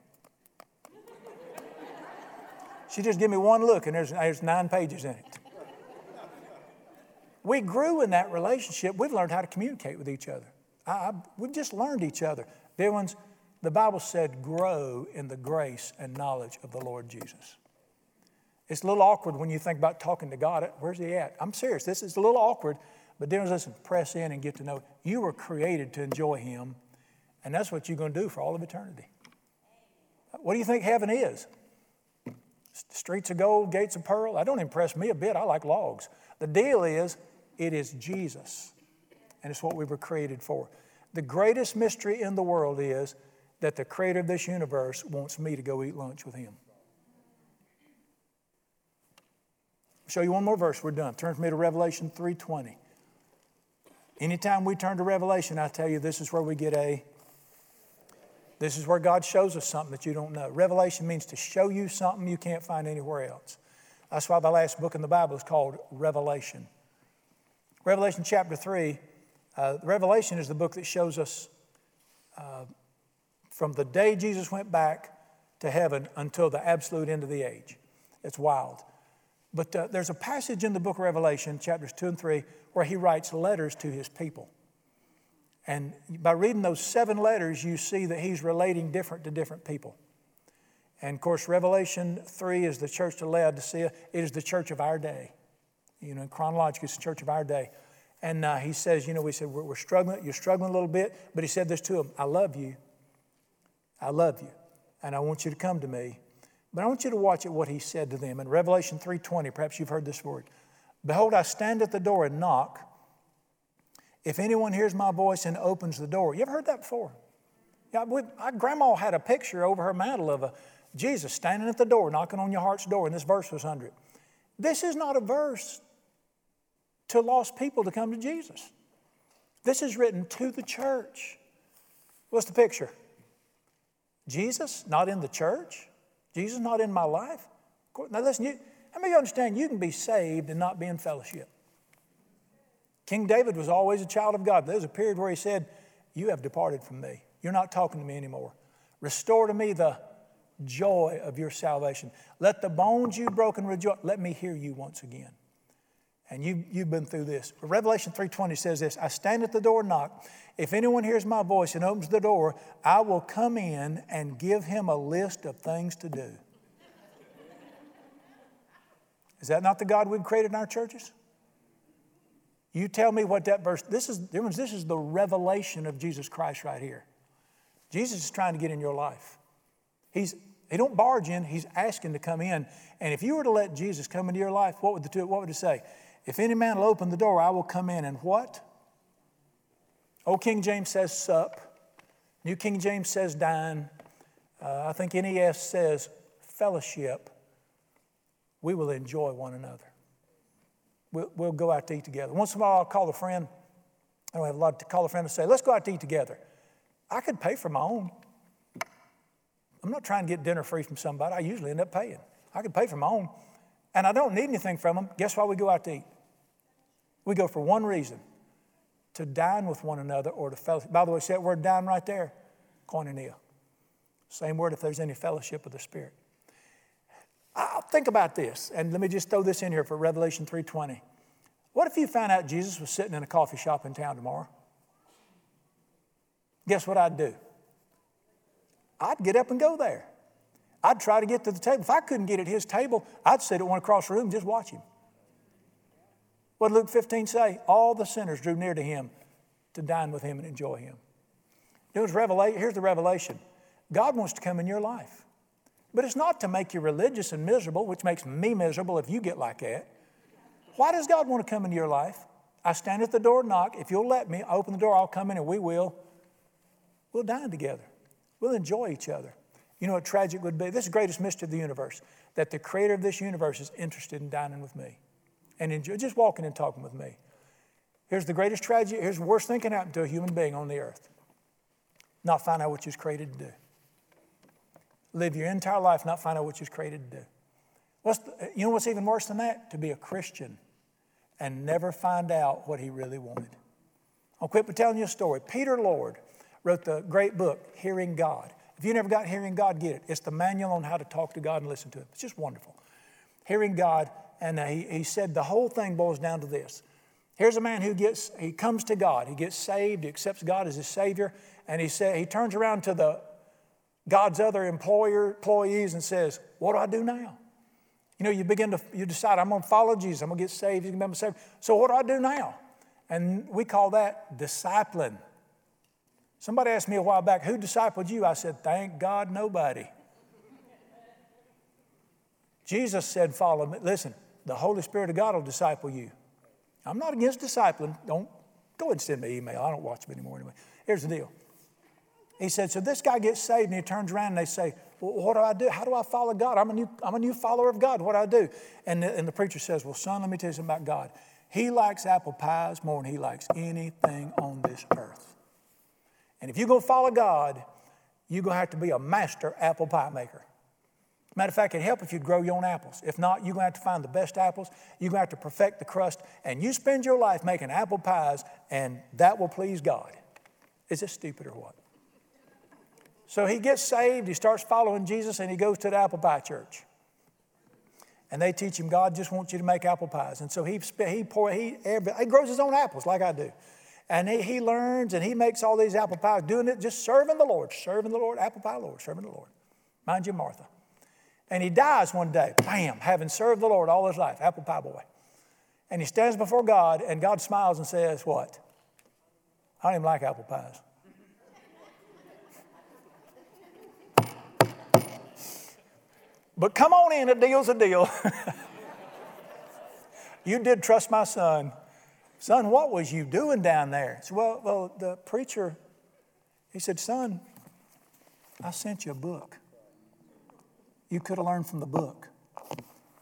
She just give me one look, and there's, there's nine pages in it. We grew in that relationship. We've learned how to communicate with each other. I, I, we've just learned each other. Dear ones, the Bible said, grow in the grace and knowledge of the Lord Jesus. It's a little awkward when you think about talking to God. Where's He at? I'm serious. This is a little awkward, but ones, listen, press in and get to know. You were created to enjoy Him, and that's what you're going to do for all of eternity. What do you think heaven is? Streets of gold, gates of pearl? That don't impress me a bit. I like logs. The deal is, it is Jesus, and it's what we were created for. The greatest mystery in the world is that the creator of this universe wants me to go eat lunch with him. I'll show you one more verse, we're done. Turn with me to Revelation 3:20. Anytime we turn to Revelation, I tell you this is where we get a this is where God shows us something that you don't know. Revelation means to show you something you can't find anywhere else. That's why the last book in the Bible is called Revelation. Revelation chapter 3, uh, Revelation is the book that shows us uh, from the day Jesus went back to heaven until the absolute end of the age. It's wild. But uh, there's a passage in the book of Revelation, chapters 2 and 3, where he writes letters to his people. And by reading those seven letters, you see that he's relating different to different people. And of course, Revelation 3 is the church to Laodicea, it is the church of our day. You know, chronologically, it's the church of our day. And uh, he says, you know, we said, we're, we're struggling, you're struggling a little bit, but he said this to him I love you. I love you. And I want you to come to me. But I want you to watch it what he said to them. In Revelation 3:20, perhaps you've heard this word. Behold, I stand at the door and knock. If anyone hears my voice and opens the door. You ever heard that before? Yeah, we, my grandma had a picture over her mantle of a Jesus standing at the door, knocking on your heart's door, and this verse was under it. This is not a verse to lost people to come to Jesus. This is written to the church. What's the picture? Jesus not in the church? Jesus not in my life? Now listen, you, how many of you understand you can be saved and not be in fellowship? King David was always a child of God. There was a period where he said, You have departed from me. You're not talking to me anymore. Restore to me the joy of your salvation. Let the bones you've broken rejoice. Let me hear you once again. And you, you've been through this. Revelation 3.20 says this, I stand at the door and knock. If anyone hears my voice and opens the door, I will come in and give him a list of things to do. Is that not the God we've created in our churches? You tell me what that verse, this is, this is the revelation of Jesus Christ right here. Jesus is trying to get in your life. He's, he don't barge in, he's asking to come in. And if you were to let Jesus come into your life, what would, the, what would it say? If any man will open the door, I will come in and what? Old King James says sup. New King James says dine. Uh, I think NES says fellowship. We will enjoy one another. We'll, we'll go out to eat together. Once in a while, I'll call a friend. I don't have a lot to call a friend and say, let's go out to eat together. I could pay for my own. I'm not trying to get dinner free from somebody. I usually end up paying. I could pay for my own. And I don't need anything from them. Guess why we go out to eat? We go for one reason to dine with one another or to fellowship. By the way, see that word dine right there? Koinonia. Same word if there's any fellowship of the Spirit. I'll think about this, and let me just throw this in here for Revelation 3.20. What if you found out Jesus was sitting in a coffee shop in town tomorrow? Guess what I'd do? I'd get up and go there. I'd try to get to the table. If I couldn't get at his table, I'd sit at one across the room and just watch him. What did Luke 15 say? All the sinners drew near to him to dine with him and enjoy him. It was revelation. Here's the revelation God wants to come in your life. But it's not to make you religious and miserable, which makes me miserable if you get like that. Why does God want to come into your life? I stand at the door and knock. If you'll let me, open the door, I'll come in and we will. We'll dine together. We'll enjoy each other. You know what tragic would be? This is the greatest mystery of the universe that the creator of this universe is interested in dining with me and enjoy, just walking and talking with me. Here's the greatest tragedy, here's the worst thing can happen to a human being on the earth not find out what you was created to do. Live your entire life, not find out what you was created to do. What's the, you know what's even worse than that? To be a Christian and never find out what he really wanted. I'll quit by telling you a story. Peter Lord wrote the great book, Hearing God. If you never got Hearing God, get it. It's the manual on how to talk to God and listen to Him. It's just wonderful. Hearing God, and he, he said the whole thing boils down to this. Here's a man who gets, he comes to God, he gets saved, he accepts God as his Savior, and he said he turns around to the God's other employer, employees and says, What do I do now? You know, you begin to you decide, I'm gonna follow Jesus, I'm gonna get saved, he's gonna be saved. So what do I do now? And we call that discipling. Somebody asked me a while back, who discipled you? I said, thank God nobody. Jesus said, follow me. Listen, the Holy Spirit of God will disciple you. I'm not against discipling. Don't go ahead and send me an email. I don't watch them anymore anyway. Here's the deal. He said, so this guy gets saved and he turns around and they say, well, what do I do? How do I follow God? I'm a new, I'm a new follower of God. What do I do? And the, and the preacher says, well, son, let me tell you something about God. He likes apple pies more than he likes anything on this earth. And if you're going to follow God, you're going to have to be a master apple pie maker. Matter of fact, it'd help if you'd grow your own apples. If not, you're going to have to find the best apples. You're going to have to perfect the crust. And you spend your life making apple pies, and that will please God. Is it stupid or what? So he gets saved, he starts following Jesus, and he goes to the apple pie church. And they teach him, God just wants you to make apple pies. And so he, he, pour, he, he grows his own apples like I do. And he, he learns and he makes all these apple pies, doing it just serving the Lord, serving the Lord, apple pie Lord, serving the Lord. Mind you, Martha. And he dies one day, bam, having served the Lord all his life, apple pie boy. And he stands before God, and God smiles and says, What? I don't even like apple pies. but come on in, a deal's a deal. you did trust my son. Son, what was you doing down there? Said, well, well, the preacher, he said, Son, I sent you a book. You could have learned from the book.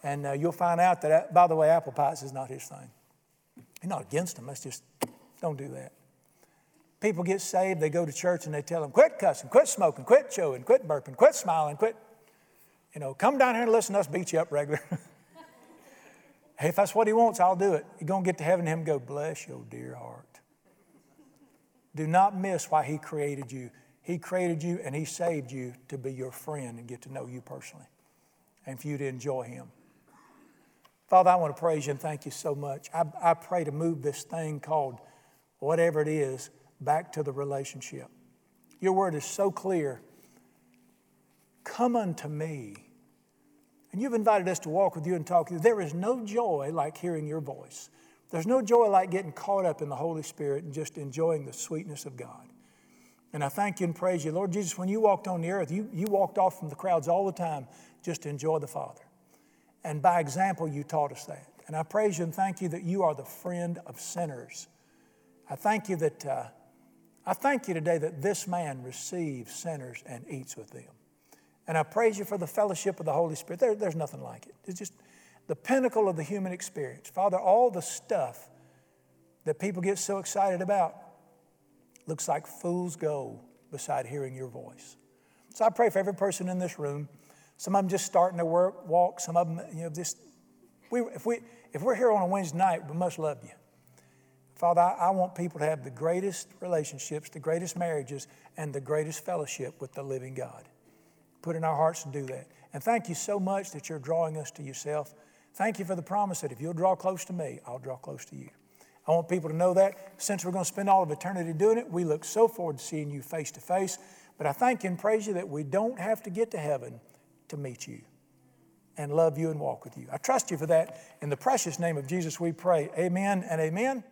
And uh, you'll find out that, by the way, apple pies is not his thing. He's not against them. Let's just don't do that. People get saved, they go to church and they tell them, quit cussing, quit smoking, quit chewing, quit burping, quit smiling, quit, you know, come down here and listen to us beat you up regular. Hey, if that's what he wants, I'll do it. You're going to get to heaven and him go, bless your dear heart. Do not miss why he created you. He created you and he saved you to be your friend and get to know you personally and for you to enjoy him. Father, I want to praise you and thank you so much. I, I pray to move this thing called whatever it is back to the relationship. Your word is so clear. Come unto me and you've invited us to walk with you and talk with you. There is no joy like hearing your voice. There's no joy like getting caught up in the Holy Spirit and just enjoying the sweetness of God. And I thank you and praise you. Lord Jesus, when you walked on the earth, you, you walked off from the crowds all the time just to enjoy the Father. And by example, you taught us that. And I praise you and thank you that you are the friend of sinners. I thank you that, uh, I thank you today that this man receives sinners and eats with them. And I praise you for the fellowship of the Holy Spirit. There, there's nothing like it. It's just the pinnacle of the human experience. Father, all the stuff that people get so excited about looks like fool's gold beside hearing your voice. So I pray for every person in this room. Some of them just starting their work, walk. Some of them, you know, just we, if we if we're here on a Wednesday night, we must love you. Father, I, I want people to have the greatest relationships, the greatest marriages, and the greatest fellowship with the living God put in our hearts to do that. And thank you so much that you're drawing us to yourself. Thank you for the promise that if you'll draw close to me, I'll draw close to you. I want people to know that since we're going to spend all of eternity doing it, we look so forward to seeing you face to face. But I thank and praise you that we don't have to get to heaven to meet you and love you and walk with you. I trust you for that. In the precious name of Jesus, we pray. Amen and amen.